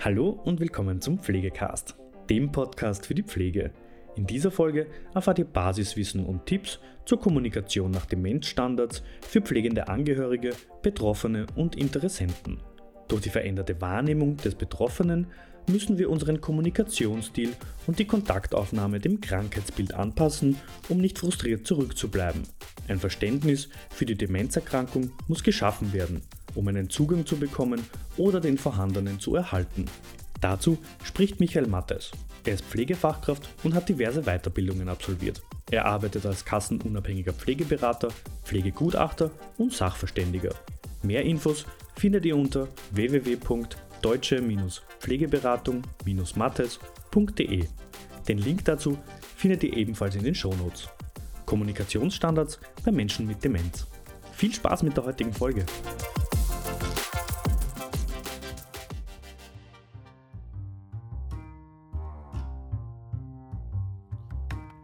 Hallo und willkommen zum Pflegecast, dem Podcast für die Pflege. In dieser Folge erfahrt ihr Basiswissen und Tipps zur Kommunikation nach Demenzstandards für pflegende Angehörige, Betroffene und Interessenten. Durch die veränderte Wahrnehmung des Betroffenen müssen wir unseren Kommunikationsstil und die Kontaktaufnahme dem Krankheitsbild anpassen, um nicht frustriert zurückzubleiben. Ein Verständnis für die Demenzerkrankung muss geschaffen werden, um einen Zugang zu bekommen oder den vorhandenen zu erhalten. Dazu spricht Michael Mattes. Er ist Pflegefachkraft und hat diverse Weiterbildungen absolviert. Er arbeitet als kassenunabhängiger Pflegeberater, Pflegegutachter und Sachverständiger. Mehr Infos findet ihr unter www.deutsche-pflegeberatung-mattes.de. Den Link dazu findet ihr ebenfalls in den Shownotes. Kommunikationsstandards bei Menschen mit Demenz. Viel Spaß mit der heutigen Folge!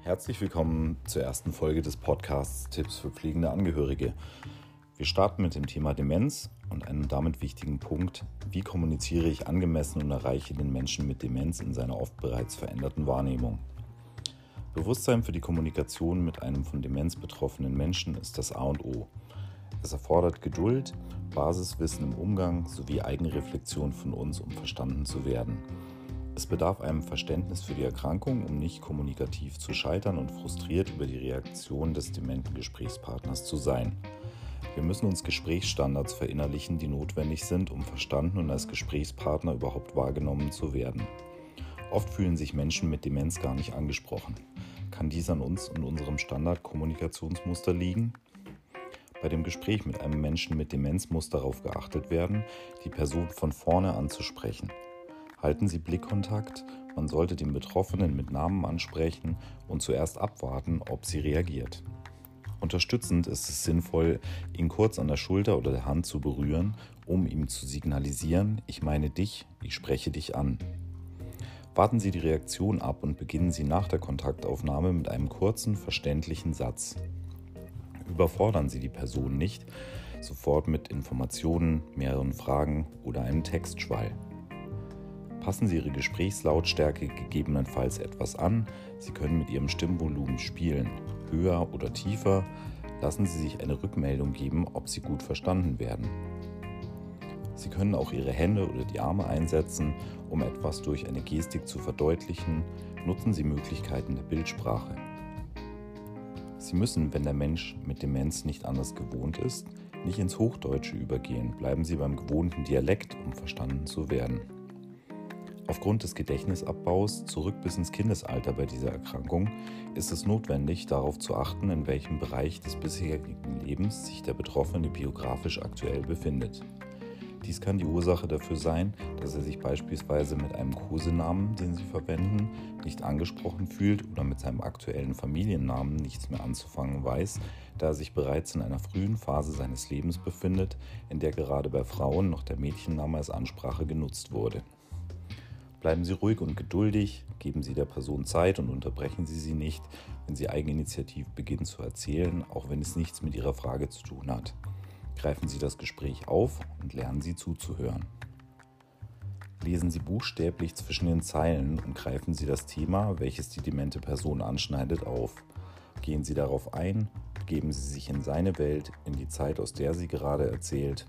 Herzlich willkommen zur ersten Folge des Podcasts Tipps für pflegende Angehörige. Wir starten mit dem Thema Demenz und einem damit wichtigen Punkt, wie kommuniziere ich angemessen und erreiche den Menschen mit Demenz in seiner oft bereits veränderten Wahrnehmung. Bewusstsein für die Kommunikation mit einem von Demenz betroffenen Menschen ist das A und O. Es erfordert Geduld, Basiswissen im Umgang sowie Eigenreflexion von uns, um verstanden zu werden. Es bedarf einem Verständnis für die Erkrankung, um nicht kommunikativ zu scheitern und frustriert über die Reaktion des dementen Gesprächspartners zu sein. Wir müssen uns Gesprächsstandards verinnerlichen, die notwendig sind, um verstanden und als Gesprächspartner überhaupt wahrgenommen zu werden. Oft fühlen sich Menschen mit Demenz gar nicht angesprochen. Kann dies an uns und unserem Standardkommunikationsmuster liegen? Bei dem Gespräch mit einem Menschen mit Demenz muss darauf geachtet werden, die Person von vorne anzusprechen. Halten Sie Blickkontakt. Man sollte den Betroffenen mit Namen ansprechen und zuerst abwarten, ob sie reagiert. Unterstützend ist es sinnvoll, ihn kurz an der Schulter oder der Hand zu berühren, um ihm zu signalisieren, ich meine dich, ich spreche dich an. Warten Sie die Reaktion ab und beginnen Sie nach der Kontaktaufnahme mit einem kurzen, verständlichen Satz. Überfordern Sie die Person nicht sofort mit Informationen, mehreren Fragen oder einem Textschwall. Passen Sie Ihre Gesprächslautstärke gegebenenfalls etwas an. Sie können mit Ihrem Stimmvolumen spielen. Höher oder tiefer. Lassen Sie sich eine Rückmeldung geben, ob Sie gut verstanden werden. Sie können auch Ihre Hände oder die Arme einsetzen, um etwas durch eine Gestik zu verdeutlichen. Nutzen Sie Möglichkeiten der Bildsprache. Sie müssen, wenn der Mensch mit Demenz nicht anders gewohnt ist, nicht ins Hochdeutsche übergehen. Bleiben Sie beim gewohnten Dialekt, um verstanden zu werden. Aufgrund des Gedächtnisabbaus zurück bis ins Kindesalter bei dieser Erkrankung ist es notwendig, darauf zu achten, in welchem Bereich des bisherigen Lebens sich der Betroffene biografisch aktuell befindet. Dies kann die Ursache dafür sein, dass er sich beispielsweise mit einem Kosenamen, den Sie verwenden, nicht angesprochen fühlt oder mit seinem aktuellen Familiennamen nichts mehr anzufangen weiß, da er sich bereits in einer frühen Phase seines Lebens befindet, in der gerade bei Frauen noch der Mädchenname als Ansprache genutzt wurde. Bleiben Sie ruhig und geduldig, geben Sie der Person Zeit und unterbrechen Sie sie nicht, wenn sie eigeninitiativ beginnt zu erzählen, auch wenn es nichts mit Ihrer Frage zu tun hat. Greifen Sie das Gespräch auf und lernen Sie zuzuhören. Lesen Sie buchstäblich zwischen den Zeilen und greifen Sie das Thema, welches die demente Person anschneidet, auf. Gehen Sie darauf ein, geben Sie sich in seine Welt, in die Zeit, aus der sie gerade erzählt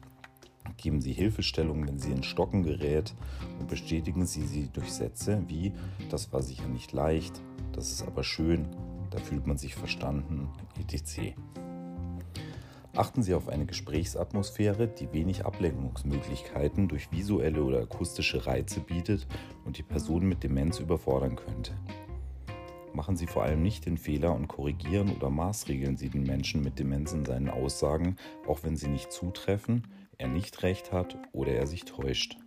Geben Sie Hilfestellung, wenn sie in Stocken gerät und bestätigen Sie sie durch Sätze wie? Das war sicher nicht leicht, das ist aber schön, da fühlt man sich verstanden, etc. Achten Sie auf eine Gesprächsatmosphäre, die wenig Ablenkungsmöglichkeiten durch visuelle oder akustische Reize bietet und die Person mit Demenz überfordern könnte. Machen Sie vor allem nicht den Fehler und korrigieren oder maßregeln Sie den Menschen mit Demenz in seinen Aussagen, auch wenn sie nicht zutreffen, er nicht recht hat oder er sich täuscht.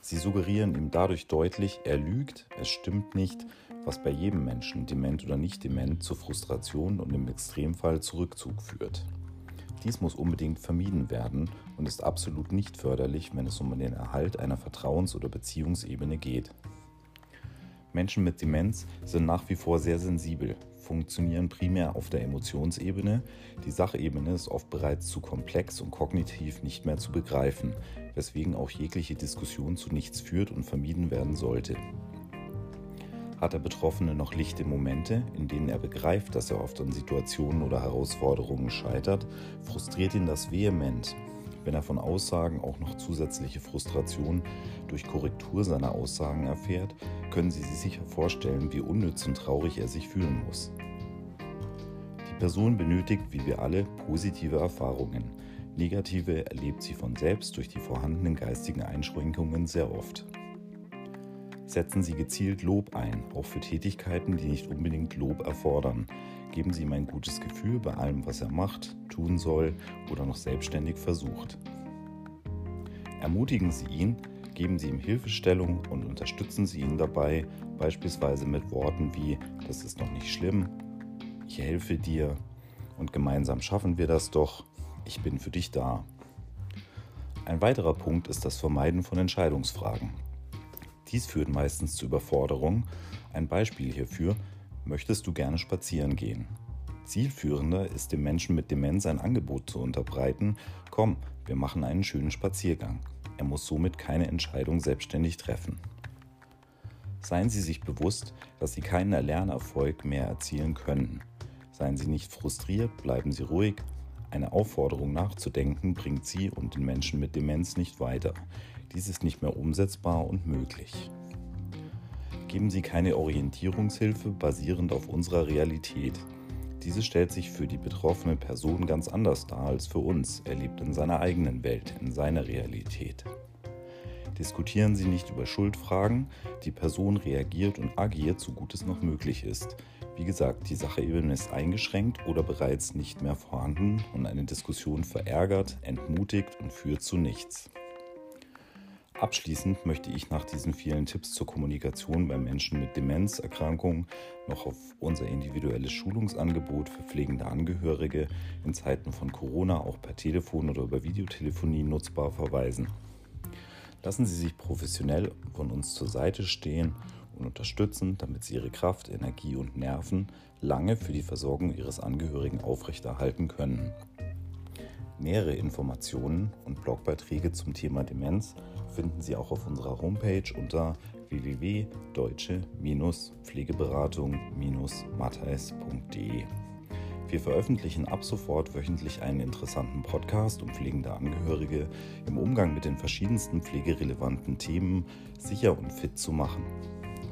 Sie suggerieren ihm dadurch deutlich, er lügt, es stimmt nicht, was bei jedem Menschen, dement oder nicht dement, zu Frustration und im Extremfall zu Rückzug führt. Dies muss unbedingt vermieden werden und ist absolut nicht förderlich, wenn es um den Erhalt einer Vertrauens- oder Beziehungsebene geht. Menschen mit Demenz sind nach wie vor sehr sensibel, funktionieren primär auf der Emotionsebene. Die Sachebene ist oft bereits zu komplex und kognitiv nicht mehr zu begreifen, weswegen auch jegliche Diskussion zu nichts führt und vermieden werden sollte. Hat der Betroffene noch lichte Momente, in denen er begreift, dass er oft an Situationen oder Herausforderungen scheitert, frustriert ihn das vehement wenn er von Aussagen auch noch zusätzliche Frustration durch Korrektur seiner Aussagen erfährt, können Sie sich sicher vorstellen, wie unnütz und traurig er sich fühlen muss. Die Person benötigt, wie wir alle, positive Erfahrungen. Negative erlebt sie von selbst durch die vorhandenen geistigen Einschränkungen sehr oft. Setzen Sie gezielt Lob ein, auch für Tätigkeiten, die nicht unbedingt Lob erfordern. Geben Sie ihm ein gutes Gefühl bei allem, was er macht, tun soll oder noch selbstständig versucht. Ermutigen Sie ihn, geben Sie ihm Hilfestellung und unterstützen Sie ihn dabei, beispielsweise mit Worten wie Das ist noch nicht schlimm, ich helfe dir und gemeinsam schaffen wir das doch, ich bin für dich da. Ein weiterer Punkt ist das Vermeiden von Entscheidungsfragen. Dies führt meistens zu Überforderung. Ein Beispiel hierfür, möchtest du gerne spazieren gehen? Zielführender ist dem Menschen mit Demenz ein Angebot zu unterbreiten, komm, wir machen einen schönen Spaziergang. Er muss somit keine Entscheidung selbstständig treffen. Seien Sie sich bewusst, dass Sie keinen Lernerfolg mehr erzielen können. Seien Sie nicht frustriert, bleiben Sie ruhig. Eine Aufforderung nachzudenken bringt Sie und den Menschen mit Demenz nicht weiter. Dies ist nicht mehr umsetzbar und möglich. Geben Sie keine Orientierungshilfe basierend auf unserer Realität. Diese stellt sich für die betroffene Person ganz anders dar als für uns. Er lebt in seiner eigenen Welt, in seiner Realität. Diskutieren Sie nicht über Schuldfragen, die Person reagiert und agiert, so gut es noch möglich ist. Wie gesagt, die Sachebene ist eingeschränkt oder bereits nicht mehr vorhanden und eine Diskussion verärgert, entmutigt und führt zu nichts. Abschließend möchte ich nach diesen vielen Tipps zur Kommunikation bei Menschen mit Demenzerkrankungen noch auf unser individuelles Schulungsangebot für pflegende Angehörige in Zeiten von Corona auch per Telefon oder über Videotelefonie nutzbar verweisen. Lassen Sie sich professionell von uns zur Seite stehen und unterstützen, damit Sie Ihre Kraft, Energie und Nerven lange für die Versorgung Ihres Angehörigen aufrechterhalten können. Nähere Informationen und Blogbeiträge zum Thema Demenz finden Sie auch auf unserer Homepage unter www.deutsche-pflegeberatung-matthais.de. Wir veröffentlichen ab sofort wöchentlich einen interessanten Podcast, um pflegende Angehörige im Umgang mit den verschiedensten pflegerelevanten Themen sicher und fit zu machen.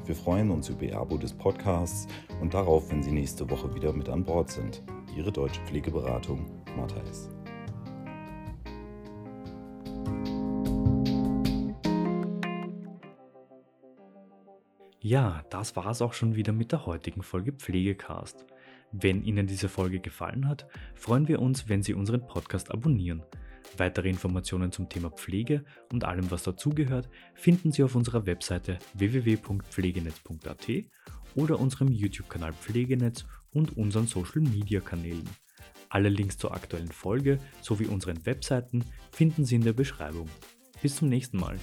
Wir freuen uns über Ihr Abo des Podcasts und darauf, wenn Sie nächste Woche wieder mit an Bord sind. Ihre deutsche Pflegeberatung, Matthais. Ja, das war es auch schon wieder mit der heutigen Folge Pflegecast. Wenn Ihnen diese Folge gefallen hat, freuen wir uns, wenn Sie unseren Podcast abonnieren. Weitere Informationen zum Thema Pflege und allem, was dazugehört, finden Sie auf unserer Webseite www.pflegenetz.at oder unserem YouTube-Kanal Pflegenetz und unseren Social-Media-Kanälen. Alle Links zur aktuellen Folge sowie unseren Webseiten finden Sie in der Beschreibung. Bis zum nächsten Mal.